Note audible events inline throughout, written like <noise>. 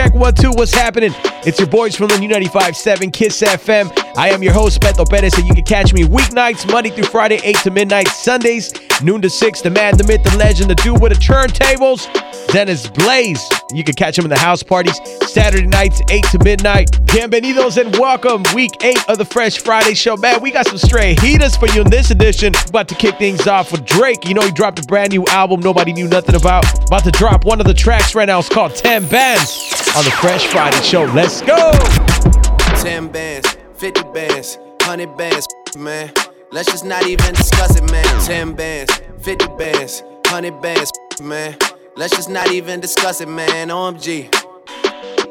check one, two, what's happening? It's your boys from the new 95.7 Kiss FM. I am your host, Beto Perez, and you can catch me weeknights, Monday through Friday, 8 to midnight, Sundays, noon to 6. The man, the myth, the legend, the dude with the turntables, Dennis Blaze. You can catch him in the house parties, Saturday nights, 8 to midnight. Bienvenidos and welcome, week 8 of the Fresh Friday Show. Man, we got some straight heaters for you in this edition. About to kick things off with Drake. You know, he dropped a brand new album nobody knew nothing about. About to drop one of the tracks right now. It's called 10 Bands on the Fresh Friday Show. Let's go. 10 bands, 50 bands, 100 bands, man. Let's just not even discuss it, man. 10 bands, 50 bands, 100 bands, man. Let's just not even discuss it, man. OMG.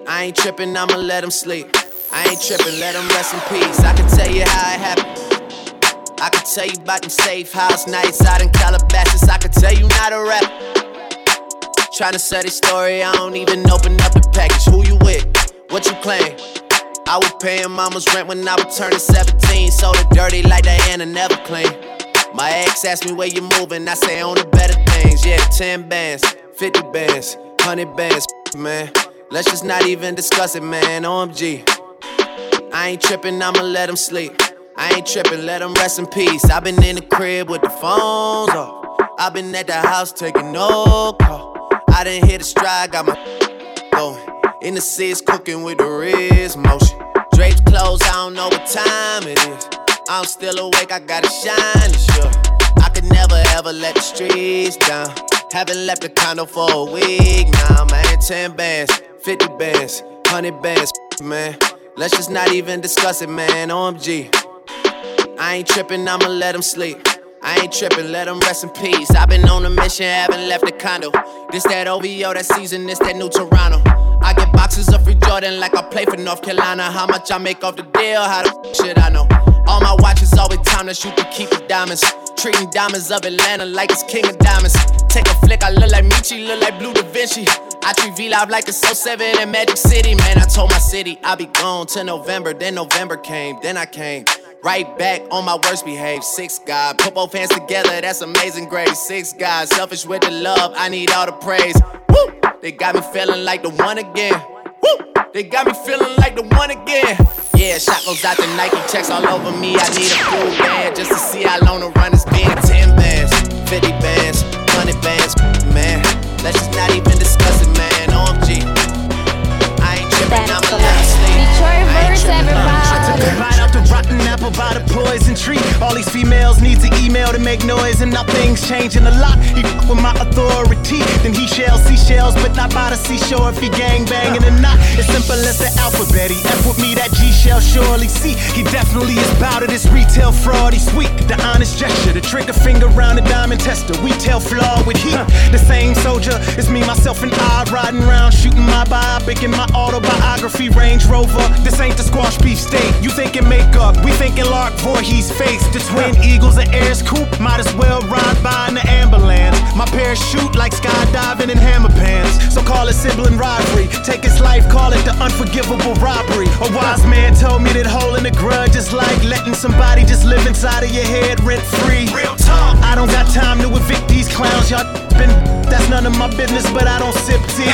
I ain't tripping, I'ma let him sleep. I ain't tripping, let him rest in peace. I can tell you how it happened. I can tell you about them safe house nights out in Calabasas. I can tell you not a rap. Tryna sell this story, I don't even open up the package. Who you with? What you claim? I was paying mama's rent when I was turning 17. So it dirty like Diana never clean. My ex asked me where you moving, I say on the better things. Yeah, 10 bands, 50 bands, 100 bands, man. Let's just not even discuss it, man. OMG. I ain't tripping, I'ma let him sleep. I ain't tripping, let him rest in peace. i been in the crib with the phones off. i been at the house taking no call. I didn't hit a stride, got my going. In the seats, cooking with the wrist motion. Drapes closed, I don't know what time it is. I'm still awake, I gotta shine, sure. I could never ever let the streets down. Haven't left the condo for a week now, man. 10 bands, 50 bands, 100 bands, man. Let's just not even discuss it, man. OMG. I ain't tripping, I'ma let him sleep. I ain't tripping, let him rest in peace. I've been on a mission, haven't left the condo. This that OVO, that season, this that new Toronto. I get boxes of free Jordan like I play for North Carolina. How much I make off the deal, how the f- shit I know. All my watches always time to shoot to keep the diamonds. Treating diamonds of Atlanta like it's king of diamonds. Take a flick, I look like Meech, look like Blue Da Vinci. I treat V Live like it's 07 in Magic City. Man, I told my city I'll be gone till November. Then November came, then I came. Right back on my worst behavior. Six God, put both hands together, that's amazing grace. Six God, selfish with the love, I need all the praise. Woo! They got me feeling like the one again. Woo! They got me feeling like the one again. Yeah, shot goes out the Nike, checks all over me. I need a full band just to see how long the run has been. 10 bands, 50 bands, 100 bands, man. Let's just not even discuss it, man. Poison tree. All these females need to email to make noise, and now things changing a lot. He fuck with my authority, then he shells, but not by the seashore if he gang banging or not. It's simple as the alphabet. He F with me, that G shall surely see. He definitely is bout of this retail fraud. He's weak. The honest gesture, the trigger finger round the diamond tester. We tell flaw with heat. The same soldier is me, myself, and I riding around shooting my biopic in my autobiography Range Rover. This ain't the squash beef steak. You think it make up? We thinking Lark Voorhees face. The twin eagles and airs coupe. Might as well ride by in the ambulance. My parachute like skydiving in hammer pants. So call it sibling rivalry. Take his life, call it the unforgivable robbery. A wise man told me that holding a grudge is like letting somebody just live inside of your head rent free. Real talk. I don't got time to evict these clowns. Y'all been. That's none of my business, but I don't sip tea.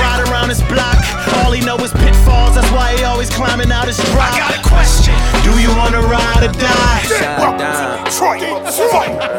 Ride around his block. All he know is pitfalls. That's why he always climbing out his drop. I got a question. Do you wanna ride or die? Shine down.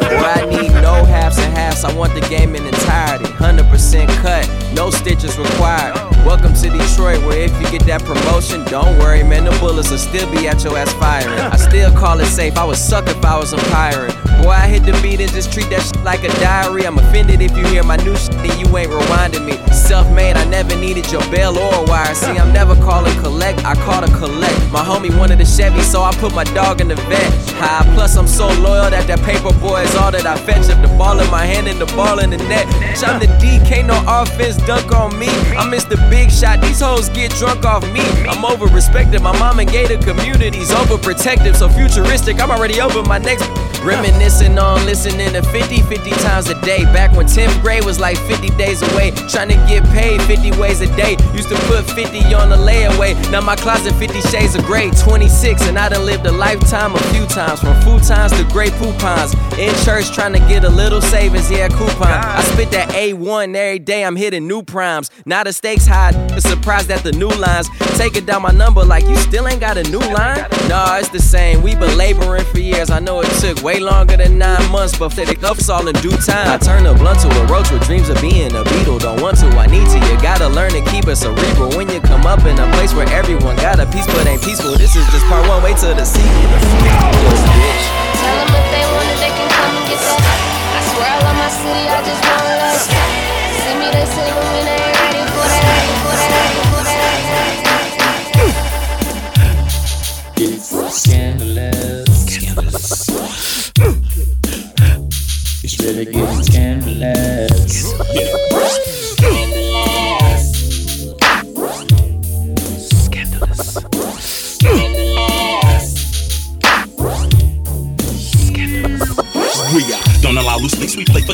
Boy, I need no halves and halves. I want the game in entirety. 100% cut, no stitches required. Welcome to Detroit, where if you get that promotion, don't worry, man, the bullets will still be at your ass firing. I still call it safe. I would suck if I was umpiring. Boy, I hit the beat and just treat that shit like a diary. I'm offended if you hear my new shit and you ain't rewinding me. Self made, I never needed your bell or a wire. See, I'm never calling collect, I call to collect. My homie wanted a Chevy, so I put my dog in the vet. High, plus I'm so loyal that that paper boy is all that I fetch. If the ball in my hand and the ball in the net. I'm the D, can't no offense dunk on me. I miss the big shot, these hoes get drunk off me. I'm over respected, my mom and gated communities overprotective, so futuristic. I'm already over my next. Reminiscing on listening to 50, 50 times a day. Back when 10th grade was like 50 days away. Trying to get paid 50 ways a day. Used to put 50 on the layaway. Now my closet 50 shades of gray. 26 and I done lived a lifetime a few times. From food times to gray coupons. In church trying to get a little savings, yeah, coupon. I spit that A1 every day, I'm hitting new primes. Now the stakes high, Surprised at the new lines. Taking down my number like you still ain't got a new line. Nah, it's the same. We been laboring for years. I know it took way longer than nine months, but it up's all in due time. I turn a blunt to a roach with dreams of being a beetle. Don't want to, I need to. You gotta learn to keep it cerebral when you come up in a place where everyone got a piece but ain't peaceful. This is just part one. Wait till the sequel. Tell them if they want it, they can come and get that. I swear I love my city, I just want love. See me,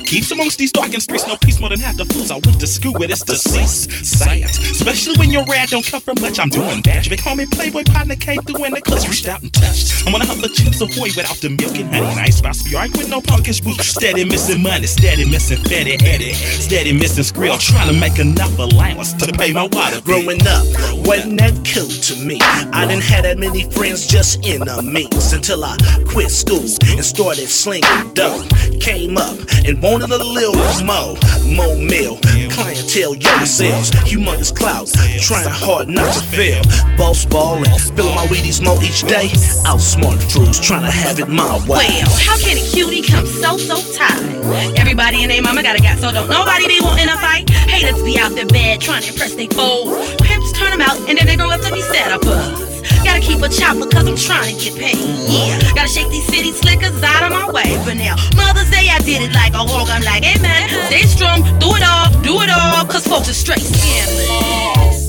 keeps amongst these darkened streets. No peace more than half the fools I went to school with. It's deceased science. Especially when your rad don't come from much. I'm doing badge. call me Playboy partner came through in the clutch, reached out and touched. I'm gonna have the chips ahoy without the milk and honey. And supposed to be arguing with no punkish boo. Steady missing money, steady missing fatty headed, steady missing skrill. Trying to make enough allowance to pay my water. Growing up wasn't that cool to me. I didn't have that many friends, just enemies. Until I quit school and started slinging dough. Came up and wanted a little more, more meal. Clientele, yo sales, humongous clouds. Trying hard not to fail. Boss ball and spilling my Wheaties more each day. Outsmart fools, trying to have it my way. Well, how can a cutie come so, so tired? Everybody and their mama got a got, so don't nobody be wanting a fight. Haters be out their bed trying to impress they foes. Pimps turn them out and then they grow up to be setuppers. Gotta keep a chopper cause I'm trying to get paid. Yeah, gotta shake these city slickers out of my way for now. Mother's Day, I did it like a hog. I'm like, hey man, stay strong, do it all, do it all, cause folks are straight scandalous.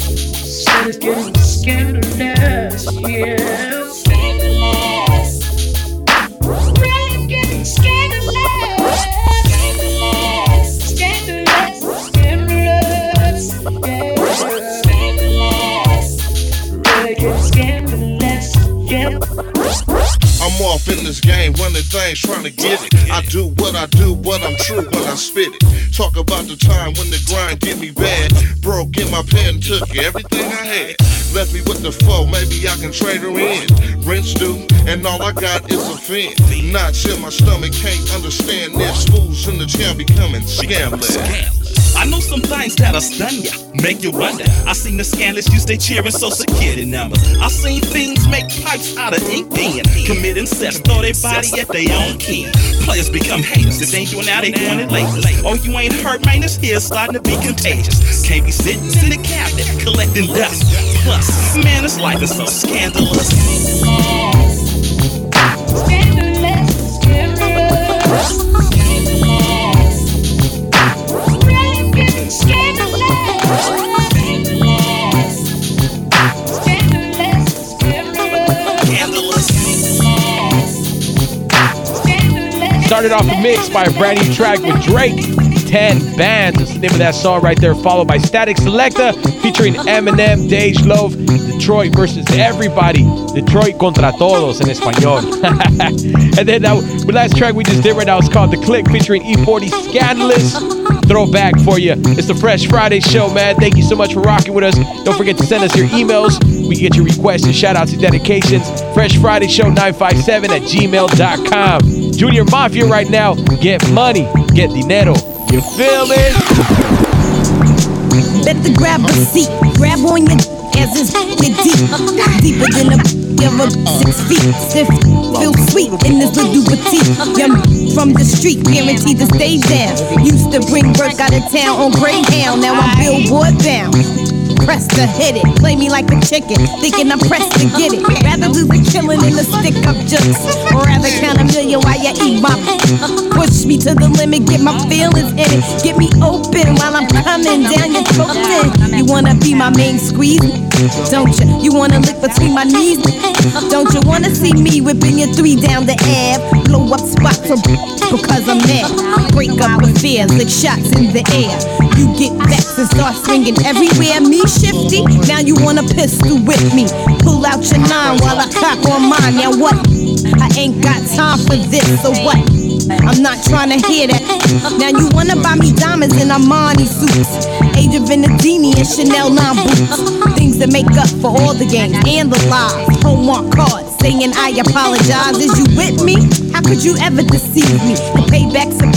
It's getting scandalous. Yeah. I'm off in this game, running things, trying to get it. I do what I do, but I'm true when I spit it. Talk about the time when the grind get me bad. Broke in my pen, took everything I had. Left me with the foe, maybe I can trade her in. Rinse due, and all I got is a fin. Knots in my stomach, can't understand this. Fools in the town becoming scandalous. I know some things that'll stun ya, make you wonder. I seen the scandalous use they cheering social security numbers. I seen things make pipes out of ink pen, commit incest, throw their body at their own key. Players become haters, This they ain't doing now, they doing it late. Oh, you ain't hurt, man, this here's starting to be contagious. Can't be sitting in the cabinet collecting dust. Plus, man, this life is so scandalous. Scandalous, scandalous. scandalous. Started off the mix by a brand new track with Drake. 10 bands. That's the name of that song right there, followed by Static Selecta featuring Eminem, Dej Loaf, Detroit versus everybody. Detroit contra todos in español. <laughs> and then that the last track we just did right now is called The Click featuring E-40 Scandalous. Throwback for you. It's the Fresh Friday show, man. Thank you so much for rocking with us. Don't forget to send us your emails. We get your requests and shout outs and dedications. Fresh Friday Show 957 at gmail.com. Junior Mafia right now. Get money, get dinero. You feel me? Better grab a seat, grab on your as it's get deep, deeper than a six feet. Stiff, feel sweet in this little petite. Young from the street, guaranteed to stay down. Used to bring work out of town on Greyhound, now I'm billboard bound. Press to hit it, play me like a chicken, thinking I'm pressed to get it. Rather do the killing than the stick up or rather count a million while you eat my. Push me to the limit, get my feelings in it, get me open while I'm coming down your throat. You wanna be my main squeeze, don't you? You wanna lick between my knees, don't you? Wanna see me whipping your three down the Ave, blow up spots for because I'm mad. Break up affairs, lick shots in the air. You get vexed and start swinging everywhere. Me shifty, now you want a pistol with me. Pull out your nine while I cock on mine. Now what? I ain't got time for this, so what? I'm not trying to hear that. Now you wanna buy me diamonds and Armani suits. Age of Venedini and Chanel 9 boots. Things that make up for all the games and the lies. Homework cards saying I apologize. Is you with me? How could you ever deceive me? The payback's a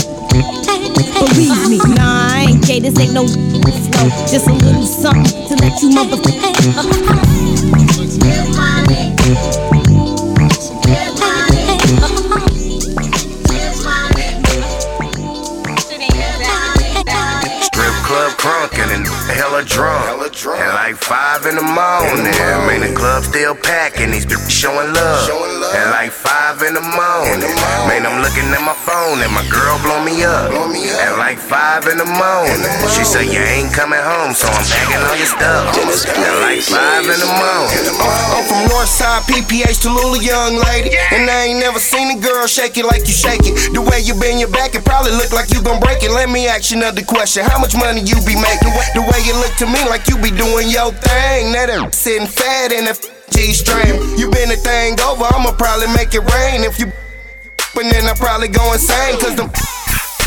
Believe me, nah, I ain't gay, this ain't no flow. Just a little something to let you motherfucker. And hella drunk. At like five in the morning. Man, the club still packing. These bitches showing love. At like five in the morning. Man, I'm looking at my phone and my girl blow me up. At like five in the morning. She said, You ain't coming home, so I'm packing all your stuff. At like five in the morning. I'm from Northside PPH to Lula Young Lady. And I ain't never seen a girl shake it like you shake it. The way you bend your back, it probably look like you gon' break it. Let me ask you another question. How much money you be making? The way you look to me like you be doing your thing. That ain't sitting fat in a G string. You been a thing over, I'ma probably make it rain. If you but then I probably go insane. Cause them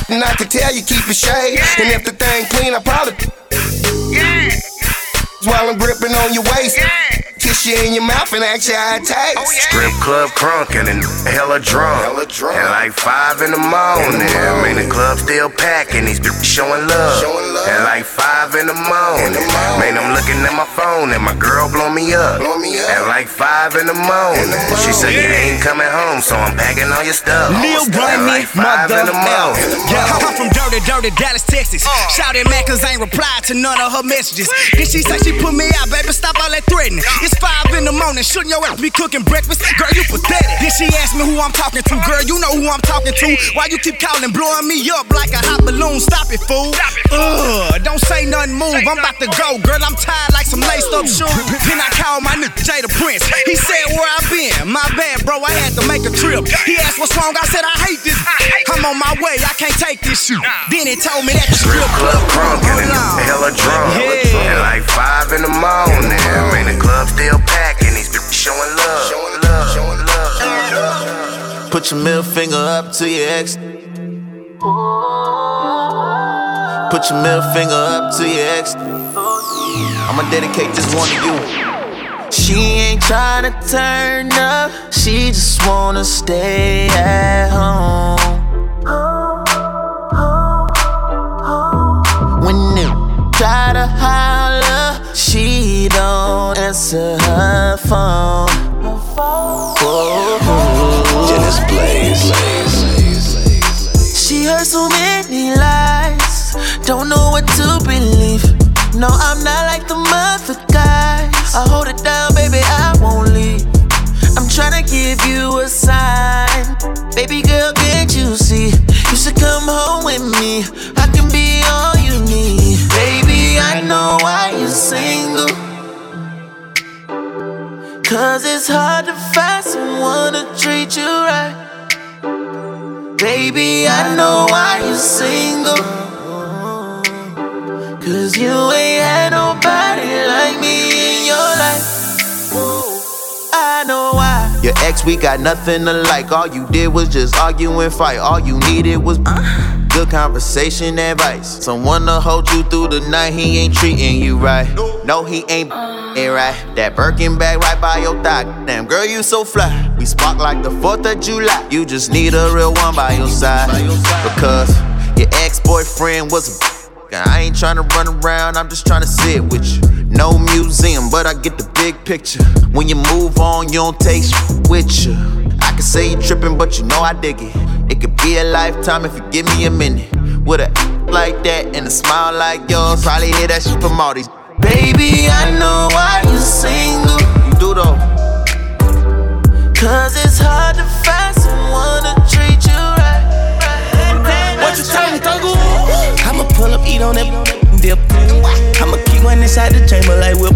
and I can tell you keep it shade. And if the thing clean, I probably Yeah. while I'm gripping on your waist. Kiss in your mouth and ask you how it tastes. Oh, Strip club crunkin' and hella drunk. At like five in the morning. Man, the club still packing. These bitches showing love. At like five in the morning. Man, I'm looking at my phone and my girl blow me up. Blow me up. At like five in the morning. She said you ain't coming home, so I'm packing all your stuff. Lil At Wayne, like five in the morning. Yeah, I'm from dirty, dirty Dallas, Texas. Uh. Shout at man, cause I ain't replied to none of her messages. Then she say she put me out, baby, stop all that threatening. It's five in the morning, shouldn't your ass be cooking breakfast? Girl, you pathetic. Then she asked me who I'm talking to. Girl, you know who I'm talking to. Why you keep calling, blowing me up like a hot balloon? Stop it, fool. Ugh, don't say nothing, move. I'm about to go, girl. I'm tired like some laced up shoes. Then I called my nigga Jada Prince. He said, Where I been? My bad, bro. I had to make a trip. He asked what's wrong. I said, I hate this. I'm on my way. I can't take this shit. Then he told me that the strip Club crunkin' and hella drunk. At like five in the morning. Man, the club still packing. These bitches showing love. Showing love. Showing love. Put your middle finger up to your ex. Put your middle finger up to your ex. I'ma dedicate this one to you. She ain't tryna turn up, she just wanna stay at home. When you try to holler, she don't answer her phone. Dennis Blaze. She heard so many lies, don't know what to believe. No, I'm not like the mother guys. I hold it down, baby, I won't leave. I'm tryna give you a sign. Baby girl, can't you see? You should come home with me. I can be all you need. Baby, I know why you're single. Cause it's hard to find someone to treat you right. Baby, I know why you're single. Cause you ain't had nobody like me in your life. I know why. Your ex, we got nothing to like. All you did was just argue and fight. All you needed was uh, good conversation advice. Someone to hold you through the night. He ain't treating you right. No, he ain't it right. That Birkin bag right by your thigh. Damn, girl, you so fly. We spark like the 4th of July. You just need a real one by your side. Because your ex boyfriend was a I ain't tryna run around, I'm just tryna sit with you. No museum, but I get the big picture. When you move on, you don't take with you. I can say you tripping, but you know I dig it. It could be a lifetime if you give me a minute. With a like that and a smile like yours, probably hear that shit from all these. Baby, I know why you're single. You do though. Cause it's hard to find someone to treat you right. What you tell me, Thuggle? I'ma pull up, eat on that dip. I'ma keep one inside the chamber like whip.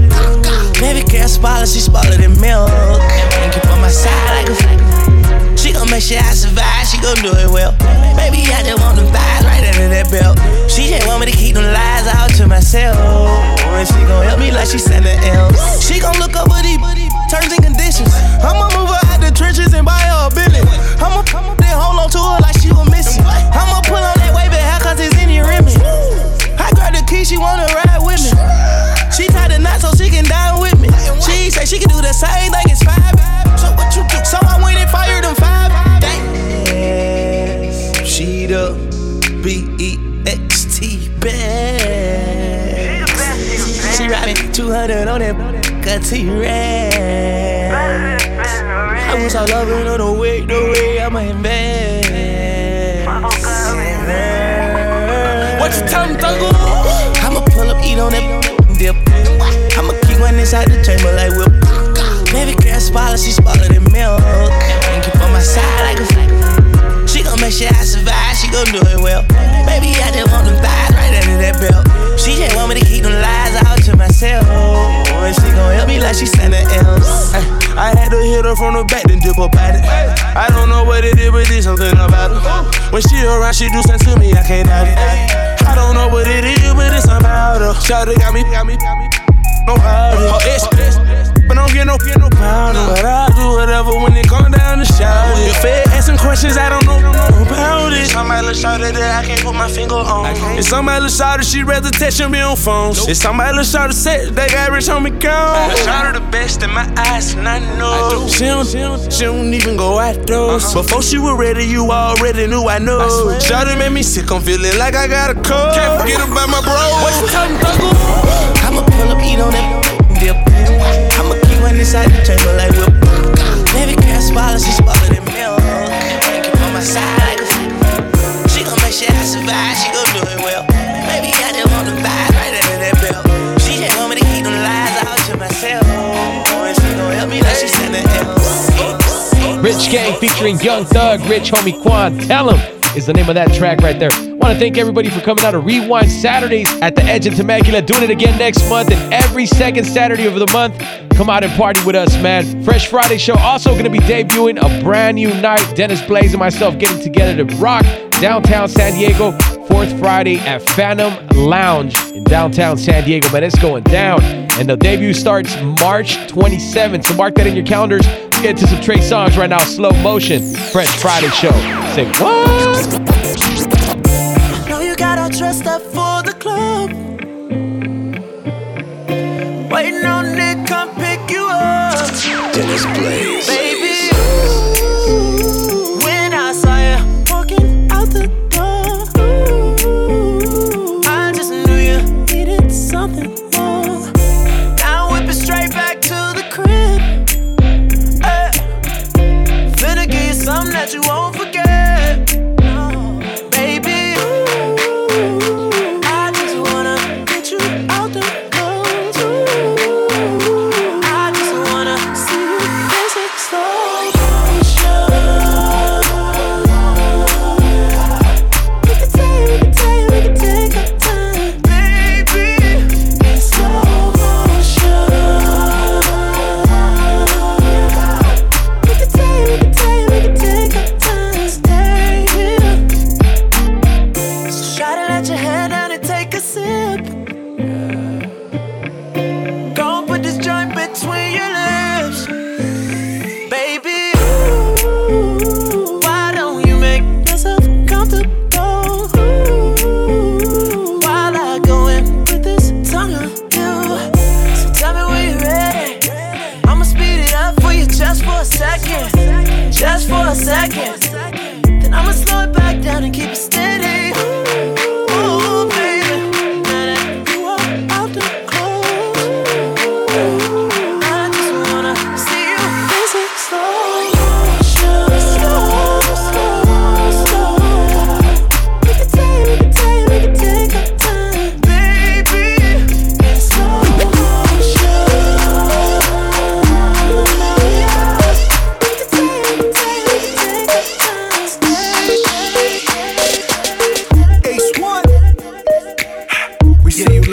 Baby girl spoiler, she spoiler than milk. And keep on my side like a make sure I survive, she gon' do it well. Maybe I just want them thighs right under that belt. She just want me to keep them lies out to myself. And she gon' help me like she said the L's. She gon' look over these terms and conditions. I'ma move her out the trenches and buy her a billion. I'ma, then hold on to her like she was missing. I'ma pull on that wavy hair cause it's in your image. I grab the key, she wanna ride with me. She tied the knot so she can die with me. She say she can do the same thing, it's five. So what you do? So I went and fired them five. Cheetah, B E X T bad. She riding 200 on that Cutty rag. I wish I love her on the way, the way I'ma invest. What you tell me, Thuggle? I'ma pull up, eat on that dip. I'ma keep one inside the chamber like whip. Baby girl, swallow, she swallowed the milk. And keep on my side like a flag gon' make sure I survive, she gon' do it well. Baby, I just want them thighs right under that belt. She just want me to keep them lies out to myself. And she gon' help me like she Santa else. I had to hit her from the back, then dip her body. I don't know what it is, but there's something about her. When she around, she do something to me, I can't doubt it. I don't know what it is, but it's about her. Shawty got me, got me, got me. No powder. Her ex, but don't get no, get no powder. But I'll do whatever when it come down to shout it. If they asking questions, I don't know about it. Somebody look shawty that I can't put my finger on. If somebody look shawty, she rather text and be on phones. If somebody look shawty set, they got rich on me gone. Shawty the best in my eyes, and I know. She don't, she don't, she don't even go outdoors. Uh-huh. Before she was ready, you already knew I know. Shawty made me sick, I'm feeling like I got a cold. Can't forget about my bro. What you tell me, I'ma pull up, eat on that dip. Inside the chamber like. Baby girl, spoiler, she than milk. My side like a She gon' make sure I survive, she gon' do it well. Baby, I just want the vibe right under that belt. She just want me to keep them lies to myself. She gon' help me like she Santa else. Rich Gang featuring Young Thug, Rich Homie Quan. Tell him is the name of that track right there. Want to thank everybody for coming out to Rewind Saturdays at the Edge in Temecula. Doing it again next month and every second Saturday of the month. Come out and party with us, man. Fresh Friday show also going to be debuting a brand new night. Dennis Blaze and myself getting together to rock downtown San Diego. Fourth Friday at Phantom Lounge in downtown San Diego. Man, it's going down. And the debut starts March 27th. So mark that in your calendars. Let's get to some Trey Songz right now. Slow motion. Fresh Friday show. Say what? Know you got all dressed up for the club. Waiting on Nick, come pick you up. Dennis Blaze. Baby,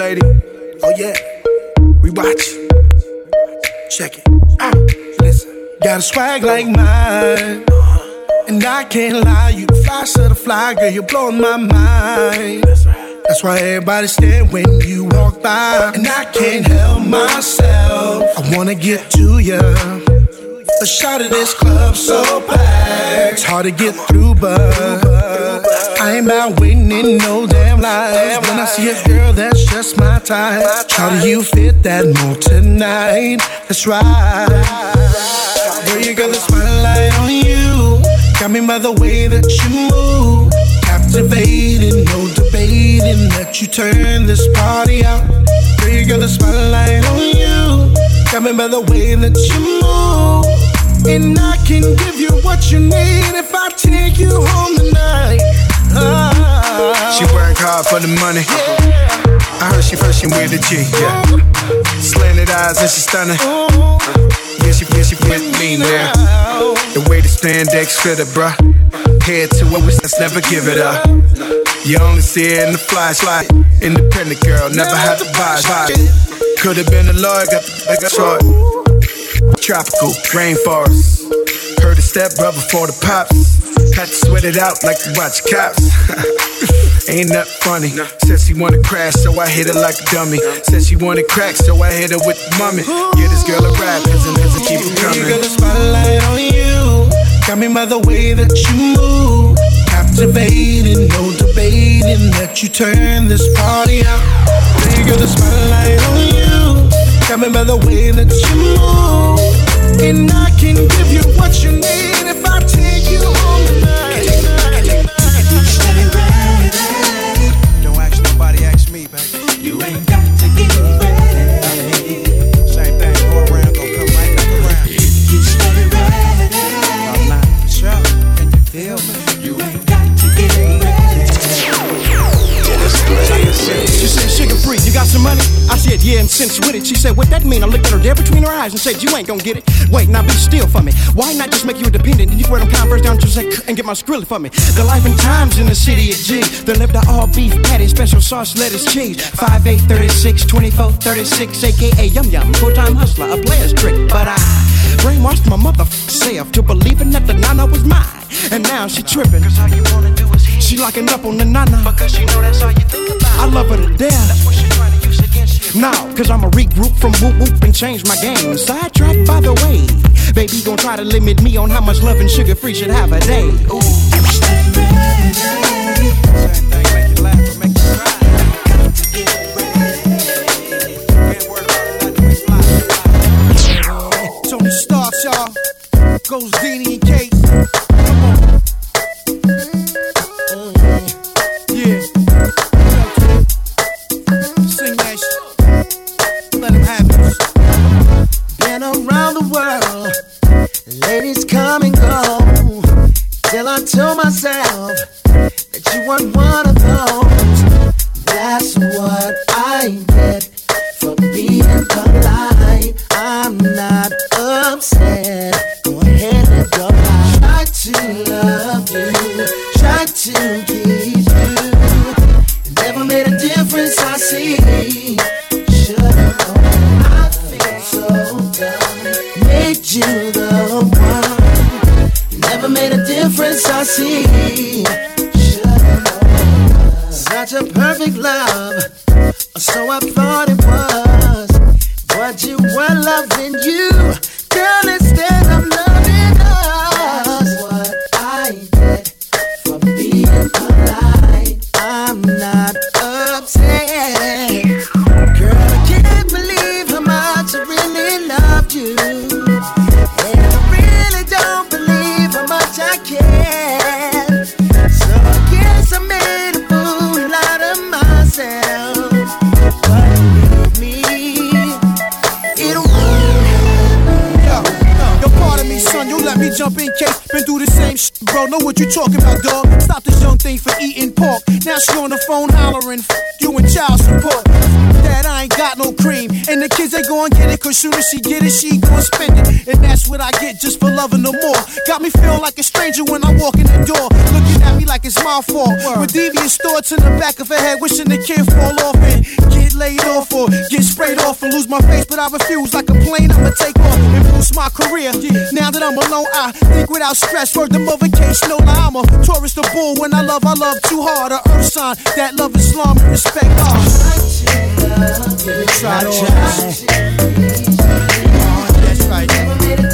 lady. Oh yeah. We watch. Check it. Uh, listen. Got a swag like mine. And I can't lie, you the fly to the fly, girl, you're blowing my mind. That's why everybody stand when you walk by. And I can't help myself. I wanna get to ya. A shot of this club so packed. It's hard to get through, but I ain't about in no damn lies. When I see a girl that's just my type, do you fit that mood tonight? That's right. Girl, you got the spotlight on you. Got me by the way that you move. Captivating, no debating that you turn this party out. Girl, you got the spotlight on you. Got me by the way that you move. And I can give you what you need if I take you home tonight. Ah. She work hard for the money. I heard she she with the G. Yeah. Slanted eyes and she stunning. Yeah, she, yeah, she with me now. The way the spandex fit her, bruh. Head to it, let's never give it up. You only see it in the flashlight. Independent girl, never had to buy. Could have been a lawyer, got the got short. Tropical rainforest. Heard a step brother for the pops. Had to sweat it out like you watch cops. <laughs> Ain't that funny? Said she wanna crash, so I hit her like a dummy. Said she wanna crack, so I hit her with the mummy. Yeah, this girl a rap, cause and keep it coming. Got the spotlight on you. Got me by the way that you move. Captivating, no debating that you turn this party out. Got the spotlight on you. Got me by the way that you move. And I can give you what you need Yeah, and since with it. She said, What that mean? I looked at her dead between her eyes and said, You ain't gonna get it. Wait, now be still for me. Why not just make you independent? And you wear them Converse down to say, and get my skrill for me. The life and times in the city of G. The left the all beef patty, special sauce, lettuce, cheese. 5, 8, 36, 24, 36, aka Yum Yum. Full time hustler, a player's trick. But I brainwashed my mother self to believing that the nana was mine. And now she tripping. Cause all you wanna do is hit. She locking up on the nana. Because she know that's all you think about. I love her to death. Now, cause I'ma regroup from whoop whoop and change my game. Sidetrack by the way. Baby gon' try to limit me on how much love and sugar free should have a day. Ooh. What you talking about, dog. Stop this young thing for eating pork. Now she on the phone hollering, F- you and child support. Dad, I ain't got no cream. And the kids, they gon' get it, cause soon as she get it, she gon' spend it. And that's what I get just for loving her more. Got me feeling like a stranger when I walk in the door. Looking at me like it's my fault. With devious thoughts in the back of her head, wishing the kid fall off and get laid off or get sprayed off and lose my face. But I refuse like a plane, I'ma take off and boost my career. Now that I'm alone, I think without stress. Word the mother case, no lie, I'm a tourist, a bull. When I love, I love too hard. A earth sign that love Islam and respect God. Try to That's right.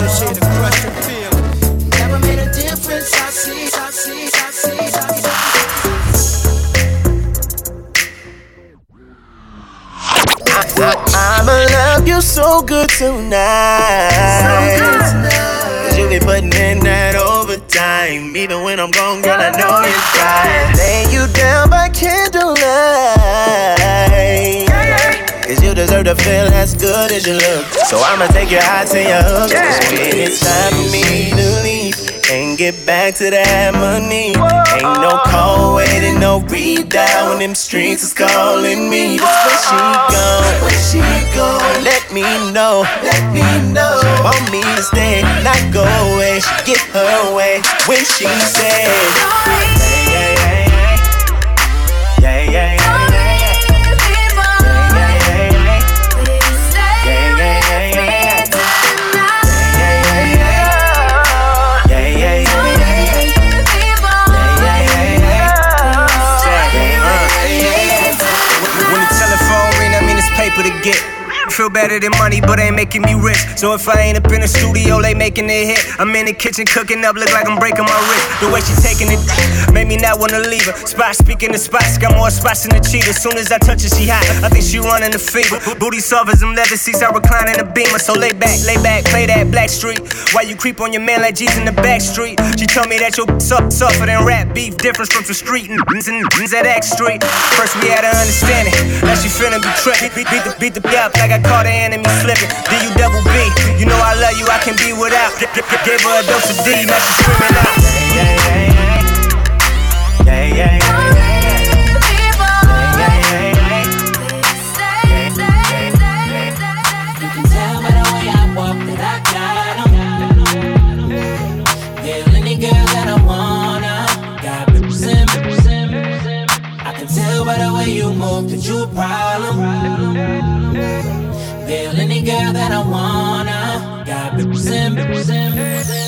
Just here to crush your feelings. Never made a difference, I see, I see, I see, I see. I'm a love you so good tonight. So good tonight. Cause you be putting in that overtime. Even when I'm gone, girl, I know you're trying. Lay you down by candlelight. Deserve to feel as good as you look. So I'ma take your high to your hook. It's time for me to leave and get back to that money. Ain't no call waiting, no read down when them strings is calling me. Where she gone, where she gone? Let me know, let me know. She want me to stay, not go away. She get her way when she says, yeah, yeah, yeah, yeah, yeah, Feel better than money, but ain't making me rich. So if I ain't up in the studio, they making it hit. I'm in the kitchen cooking up, look like I'm breaking my wrist. The way she taking it, made me not wanna leave her. Spot speaking the spots, got more spots than the cheetah. Soon as I touch her, she hot. I think she running the fever. Booty soft them leather seats, I recline in the beamer. So lay back, lay back, play that black street. While you creep on your man like G's in the back street. She told me that your suck suffer than rap beef. Difference from the street and and at X Street. First we had to understand it. Now she finna be tripping. Beat, beat the beat the up like I caught the enemy slipping. D U double B. You know I love you, I can be without. Gave her a dose of D, now she screaming out. Yeah, yeah, yeah. Yeah, yeah, yeah. You can sim,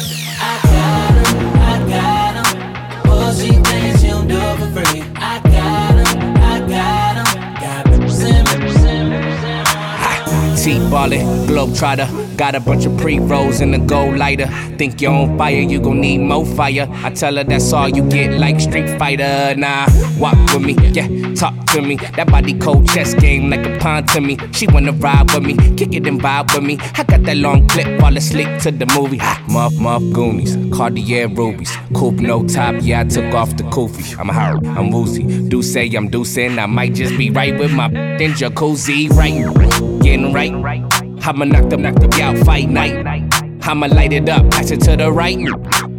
T ballin', globetrotter. Got a bunch of pre rolls in a gold lighter. Think you're on fire, you gon' need more fire. I tell her that's all you get, like Street Fighter. Nah, walk with me, yeah, talk to me. That body cold chess game like a pawn to me. She wanna ride with me, kick it and vibe with me. I got that long clip, fall asleep to the movie. Ha, muff, muff, Goonies, Cartier rubies. Coupe no top, yeah, I took off the koofy. I'm hard, I'm woozy. Do say I'm deucing, I might just be right with my in jacuzzi, right? Getting right. I'ma knock them, knock them out, fight night. I'ma light it up, pass it to the right.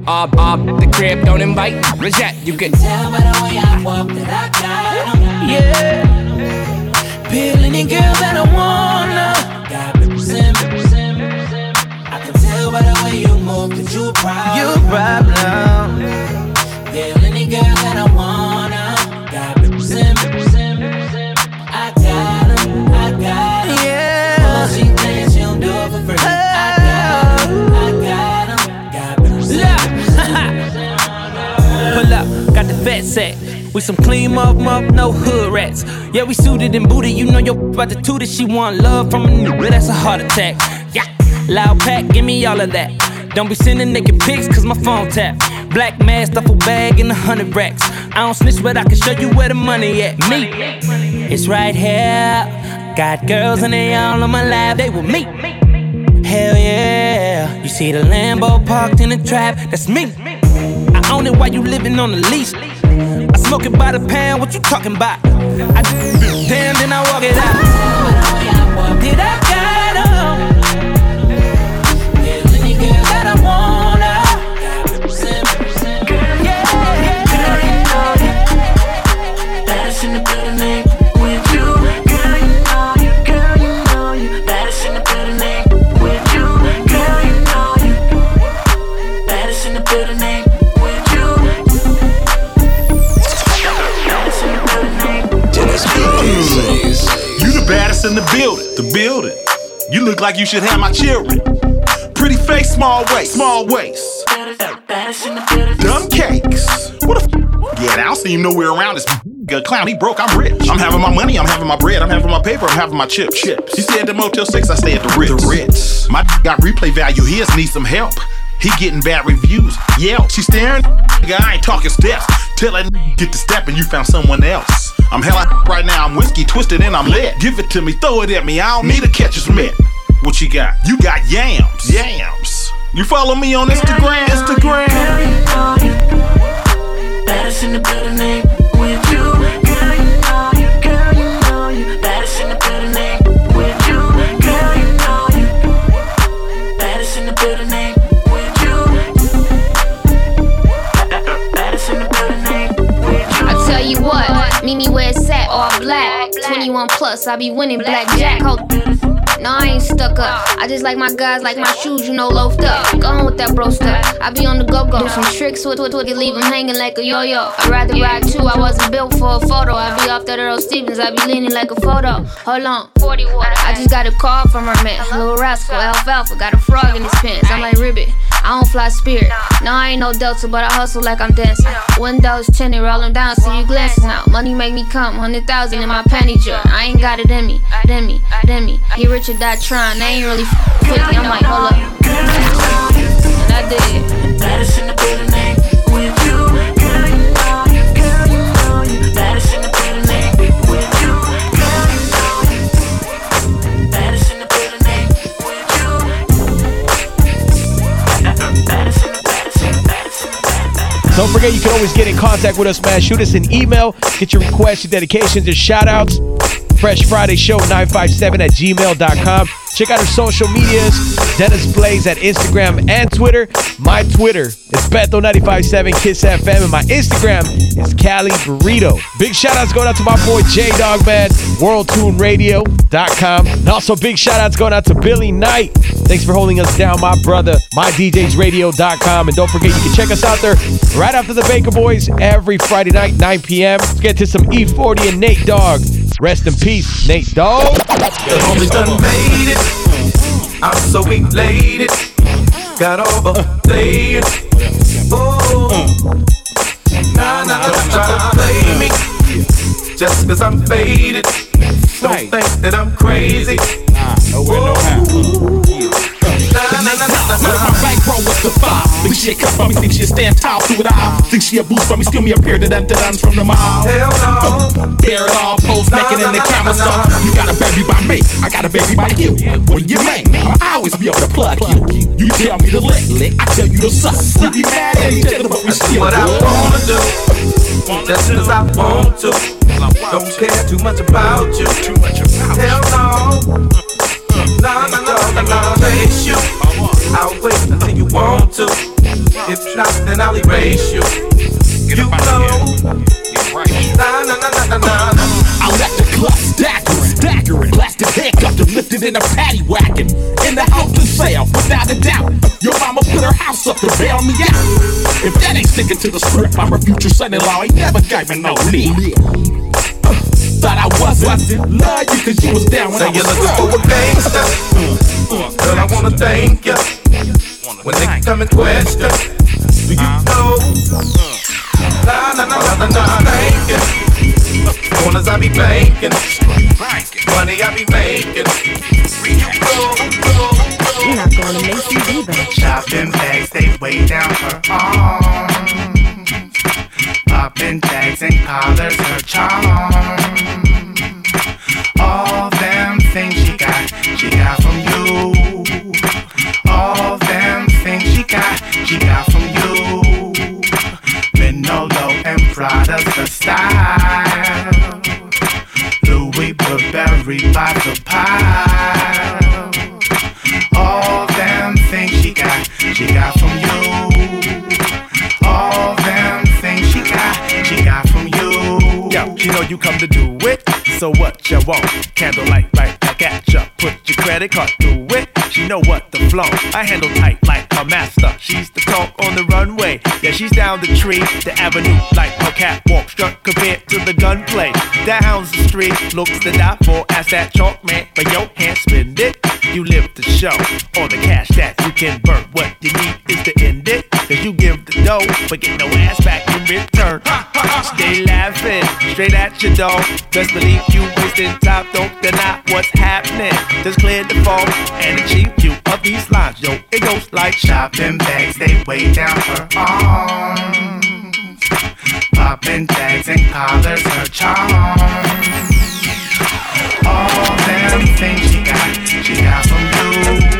Ob, ob, the crib, don't invite. Reject, you can tell by the way I walk that I got 'em. Yeah. Feel any girl that I wanna. Got. I can tell by the way you move that you a problem. You a problem. Feel any girl that I vet set. We some clean muff muff, no hood rats. Yeah, we suited and booted. You know your about to toot that She want love from a nigga, that's a heart attack. Yeah, loud pack, give me all of that. Don't be sending naked pics, cause my phone tap. Black mask, duffel bag, and a hundred racks. I don't snitch, but I can show you where the money at. Me, it's right here. Got girls and they all on my lap, they with me. Hell yeah. You see the Lambo parked in the trap, that's me. I own it while you living on the leash. It by the pound, what you talking about? I damn, then I like you should have my children. Pretty face, small waist, small waist. Baddest in the building. Dumb cakes. What a f- Yeah, I don't see him nowhere around this <laughs> good clown. He broke, I'm rich. I'm having my money, I'm having my bread, I'm having my paper, I'm having my chips. Chips. He stay at the Motel 6, I stay at the Ritz. The Ritz. My <laughs> got replay value, his needs some help. He getting bad reviews. Yeah, she staring. Nigga, I ain't talking steps. Tell that get the step and you found someone else. I'm hella <laughs> right now. I'm whiskey twisted and I'm lit. Give it to me, throw it at me. I don't need a catcher's mitt. What you got? You got yams. Yams. You follow me on Instagram? Instagram. Baddest in the building, ain't with you. Girl, you know you, girl, you know you. Baddest in the building, ain't with you. Girl, you know you. Baddest in the building, ain't with you. Baddest in the building, ain't with you. I tell you what, meet me where it's at, all black. 21 plus, I be winning blackjack. Hold no, I ain't stuck up. I just like my guys, like my shoes, you know, loafed up. Go on with that bro stuff. I be on the go go. Do some tricks with with with, leave them hanging like a yo yo. I'd rather ride two, I wasn't built for a photo. I be off that Earl Stevens, I be leaning like a photo. Hold on. 40 water. I just got a call from her man. Little rascal, alfalfa, got a frog in his pants. I'm like, Ribbit. I don't fly spirit. No, I ain't no Delta, but I hustle like I'm dancing. Windows tinted, roll them down, see you glancing out. Money make me come, hundred thousand in my panty jar. I ain't got it in me, in me, in me. Get rich or die trying, they ain't really f- 50. I'm like, hold up. And I did. With you. With with Don't forget, you can always get in contact with us, man. Shoot us an email, get your requests, your dedications, your shout outs. Fresh Friday Show 957 at gmail.com. Check out our social medias. Dennis Blaze at Instagram and Twitter. My Twitter is Beto957 Kiss FM, and my Instagram is Cali Burrito. Big shout outs going out to my boy J Dog Man, WorldTuneRadio.com. And also big shout outs going out to Billy Knight. Thanks for holding us down, my brother, MyDJsRadio.com. And don't forget, you can check us out there right after the Baker Boys every Friday night, 9 p.m. Let's get to some E-40 and Nate Dogg. Rest in peace, Nate Dogg. The homies done made it. I'm so elated. Got overplayed. Oh. Nah, nah, don't try to play me. Just cause I'm faded. Don't think that I'm crazy. What if my bankroll was the five? Think she a cut for me, think she a stand tall through it all. Think she a boost for me, steal me a pair of dun duns from the mall. Hell no. Bear it all, pose naked in the camera stuff. You got a baby by me, I got a baby by you. When you make me, I always be able to plug you. You tell me to lick, lick, I tell you to suck. We be mad at each other, but we still What I wanna do. Just cause I want to. Don't care too much about you. Hell no. Nah, nah, nah, nah, nah, chase you. I'll wait until you want to. If not, then I'll erase you. You know. Nah, nah, nah, nah, nah, nah. I let the club staggering, staggering. Plastic handcuffed and lifted in a paddy wagon. In the house to sale, without a doubt. Your mama put her house up to bail me out. If that ain't sticking to the script, I'm a future son-in-law. Ain't never gave me no lip. Thought I wasn't. Love you cause you was down when Say I was you're looking for a gangster. Girl, I wanna thank ya. When they come and question, do you know? Nah, nah, nah, nah, nah, nah, thank ya. Corners I be banking, money I be making. You're not going to make Macy's either. Shopping bags, they way down her arms. Popping tags and collars, her charm. All them things she got, she got from you. All them things she got, she got from you. Manolo and Prada's the style. Louis Burberry by the pile. You come to do it. So what you want? Candlelight right back at ya. Put your credit card through it. She know what the flow. I handle tight like a master. She's the talk on the runway. Yeah, she's down the tree, the avenue like a catwalk. Struck compared to the gunplay. Down's the street, looks to die for. Ask that chalk man, but your hand spend it. You live the show, all the cash that you can burn. What you need is to end it. Cause you give the dough, but get no ass back. Stay laughing, straight at your dog. Best believe you wasting time, don't deny what's happening. Just clear the fog and achieve you of these lines. Yo, it goes like Shopping bags, they way down her arms. Popping in tags and collars her charm. All them things she got, she got from you.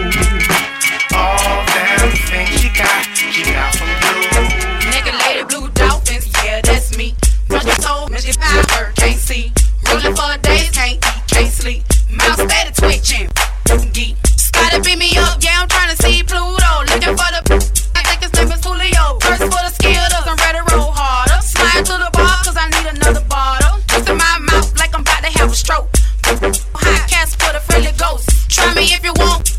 Me if you want,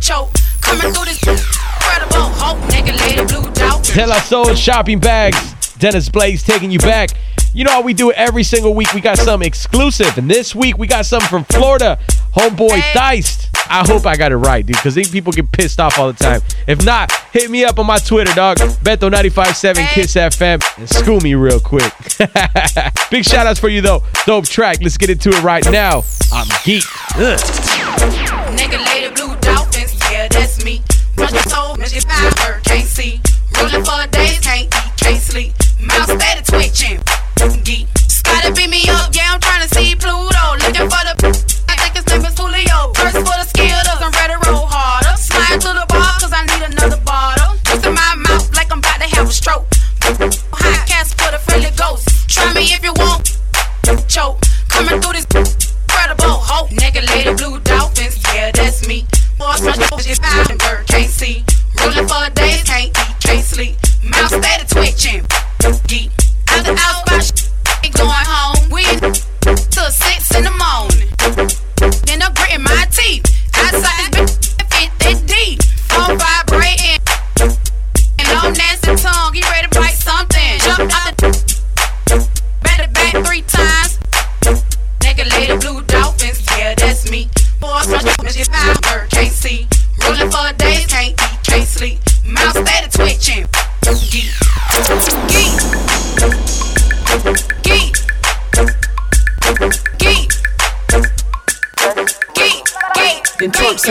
choke. Coming through this incredible hope, nigga, lady, blue dolphin. Tell us so shopping bags. Dennis Blaze taking you back. You know how we do it every single week. We got something exclusive. And this week we got something from Florida. Homeboy Diced. I hope I got it right, dude, because these people get pissed off all the time. If not, hit me up on my Twitter, dog. Beto957 Kiss FM and school me real quick. <laughs> Big shout outs for you though. Dope track. Let's get into it right now. I'm geek. Ugh. Blue dolphins, yeah, that's me. Run your soul, your power, can't see. Rolling for days, can't eat, can't sleep. Mouth steady twitching, geek. Scotty beat me up, yeah, I'm trying to see Pluto. Looking for the, I think his name is Julio. First for the skittles, I'm ready to roll harder. Slide to the bar, cause I need another bottle. Twist in my mouth like I'm about to have a stroke. High cast for the friendly ghost. Try me if you want, choke. Coming through this incredible hope. Nigga, Boys, run your shit out and can't see. Rolling for days, can't eat, can't sleep. Mouth steady twitching, geek. Out the out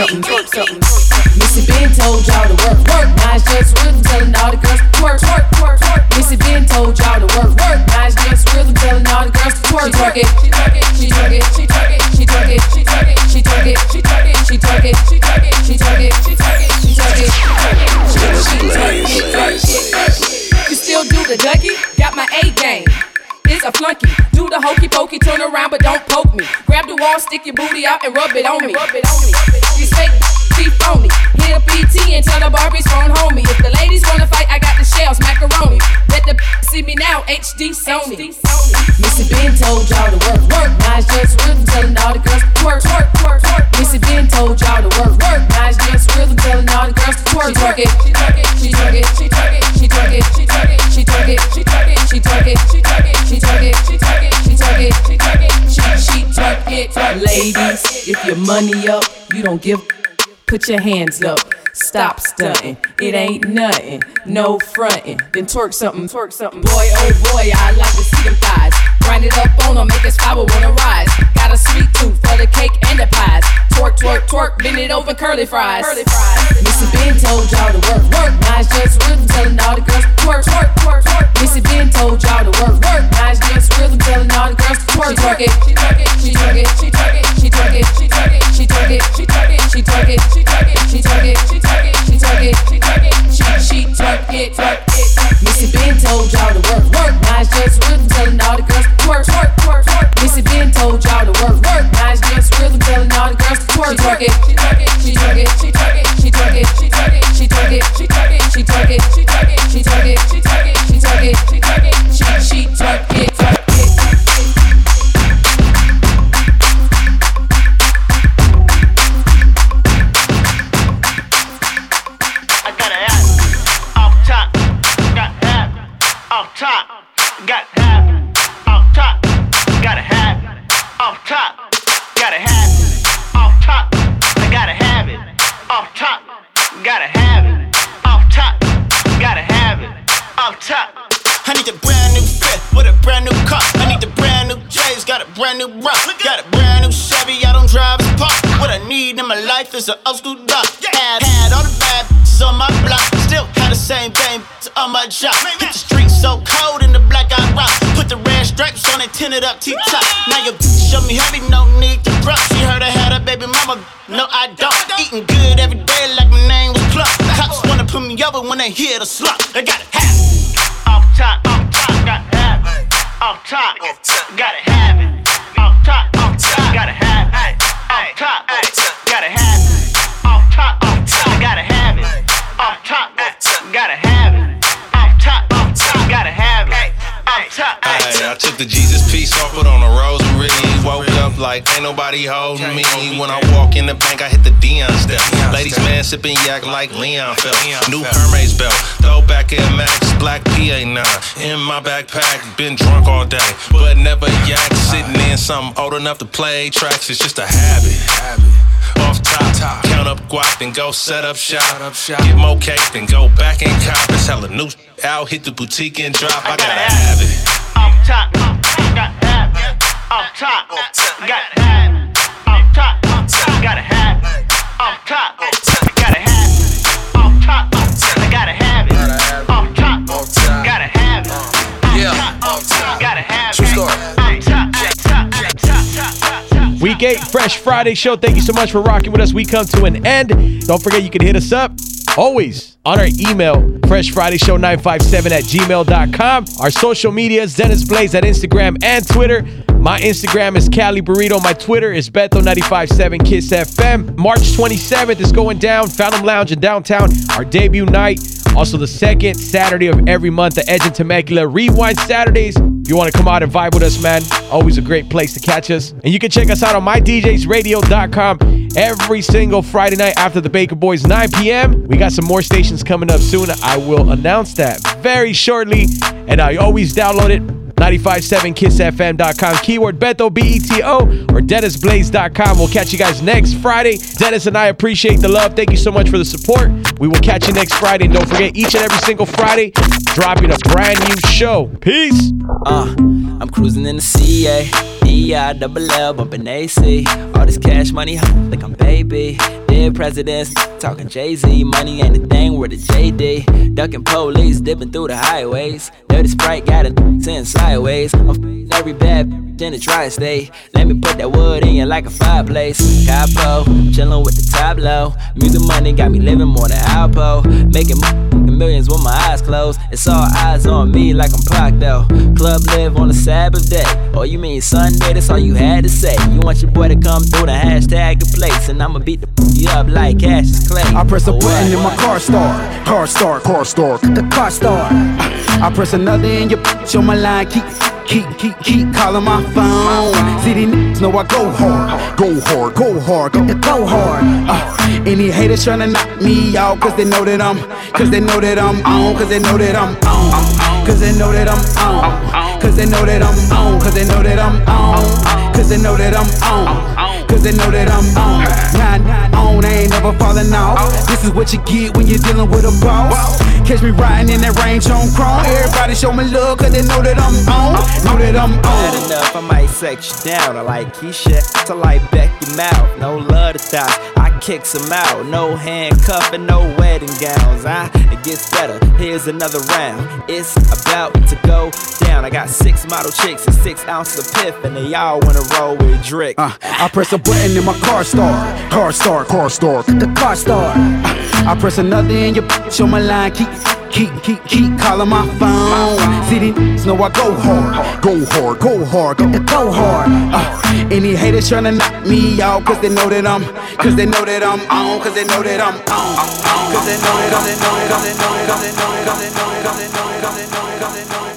something, twerk something. Missy Ben told y'all to work, work. Now it's just rhythm telling all the girls to twerk, twerk, twerk, twerk. Missy Ben told y'all to work, work. Now it's just rhythm telling all the girls to twerk, twerk it. She twerk it, she twerk it, she twerk it, she twerk it, she twerk it, she twerk it, she twerk it, she twerk it, she twerk it, she twerk it, she twerk it, she twerk it, she twerk it, she twerk it. You still do the Dougie? Got my A game. Is a flunky. Do the hokey pokey, turn around, but don't poke me. Grab the wall, stick your booty out, and rub it on me. These fake be phony. Hit a PT and tell the Barbies phone homie. If the ladies wanna fight, I got the shells, macaroni. Let the see me now, HD Sony. Missy Ben told y'all to work, work. Now it's just rhythm telling all the girls to twerk, twerk, twerk, twerk. Missy Ben told y'all to work, work. Now it's just rhythm telling all the girls to twerk, twerk it. She twerk it, she twerk it, she twerk it, she twerk it, she twerk it, she twerk it, she twerk it, she twerk it, she twerk it, she twerk it, she twerk it, she twerk it, she twerk it, she she twerk it. Ladies, if your money up, you don't give. Put your hands up. Stop stunting. It ain't nothing. No frontin'. Then twerk something, twerk something. Boy, oh boy, I like to see them thighs. Grind it up on on 'em, make us power wanna rise. Got a sweet tooth for the cake and the pies. Twerk, twerk, twerk, bend it over curly fries. Curly fries. Missy Ben told y'all to work, work. Now it's just rhythm telling all the girls twerk, twerk, twerk, twerk. Missy Ben told y'all to work, work. Now wanna put me over when they hear the slump. They got it half. Off top, off top, got it half. Off top, got it. Off top, off top, got it half. Off top, got it half. Took the Jesus piece off, put on a rosary. Woke up like ain't nobody holding me. When I walk in the bank, I hit the Deion step. Ladies man sipping yak like Leon Phelps. New Hermes belt, throw back Air Max, black PA9 in my backpack. Been drunk all day, but never yak. Sitting in something old enough to play tracks. It's just a habit. Off top, top, count up guap, then go set up shop. Get more cake, then go back and cop. It's hella new out, hit the boutique and drop. I gotta have it. Off top, gotta have it. Top, gotta have it. Top, gotta have it. Off top, gotta have it. Off top, gotta have it. Off top, gotta have it. Yeah. Gotta have it. True story. Week 8, Fresh Friday show. Thank you so much for rocking with us. We come to an end. Don't forget you can hit us up always on our email, freshfridayshow957 at gmail.com. Our social medias, Dennis Blaze at Instagram and Twitter. My Instagram is Cali Burrito. My Twitter is Beto957 Kiss FM. March 27th is going down. Phantom Lounge in downtown. Our debut night. Also, the second Saturday of every month, the Edge and Temecula Rewind Saturdays. If you want to come out and vibe with us, man, always a great place to catch us. And you can check us out on mydjsradio.com every single Friday night after the Baker Boys 9 p.m. We got some more stations coming up soon. I will announce that very shortly. And I always download it 957kissfm.com, keyword Beto, B E T O, or DennisBlaze.com. We'll catch you guys next Friday. Dennis and I appreciate the love. Thank you so much for the support. We will catch you next Friday. And don't forget, each and every single Friday, dropping a brand new show. Peace. Uh, I'm cruising in the CA. DI, double L, bumping AC. All this cash money, like I'm baby. Dead presidents, talking Jay Z. Money ain't a thing, we're the JD. Ducking police, dipping through the highways. Dirty Sprite got <laughs> it sitting sideways. I'm f***ing every bad in the tri state. Let me put that wood in you like a fireplace. Capo, chillin' with the top low. Music money got me living more than Alpo. Making m- millions with my eyes closed. It's all eyes on me like I'm Pac though. Club live on a Sabbath day. Oh, you mean Sunday? That's all you had to say. You want your boy to come through the hashtag the place. And I'ma beat the you up like Cassius Clay. I press a Oh, button and my car start. Car start, car start, the car start. I press another and your show my line keep. Keep, keep, keep calling my phone. See these niggas know I go hard, go hard, go hard, go, go hard. Uh, any haters tryna knock me out, cause they know that I'm, cause they know that I'm on, cause they know that I'm on, Oh, oh. cause they know that I'm on, cause they know that I'm on, oh, cause they know that I'm on, cause they know that I'm on, cause they know that I'm on. Nah, on, I ain't never falling off. This is what you get when you're dealing with a boss. Catch me riding in that range on chrome. Everybody show me love, cause they know that I'm on, know that I'm Bad on. enough, I might sex you down. I like Keisha, I like Becky Mouth. No love to I kicks them out. No handcuffing, no wedding gowns. Ah, it gets better. Here's another round. It's about to go down. I got six model chicks and six ounces of piff, and they all wanna roll with Drick. Uh, I press a button and my car start. Car start, car start, the car start. Uh, I press another and your bitch on my line keep. Keep, keep, keep calling my phone. Niggas know I go hard, go hard, go hard, go, go hard. Uh, any haters tryna knock me out, cause they know that I'm, cause they know that I'm on, cause they know that I'm on, cause they know that I'm, they know that they know that I'm, they know that they know that they know that they know that they know that.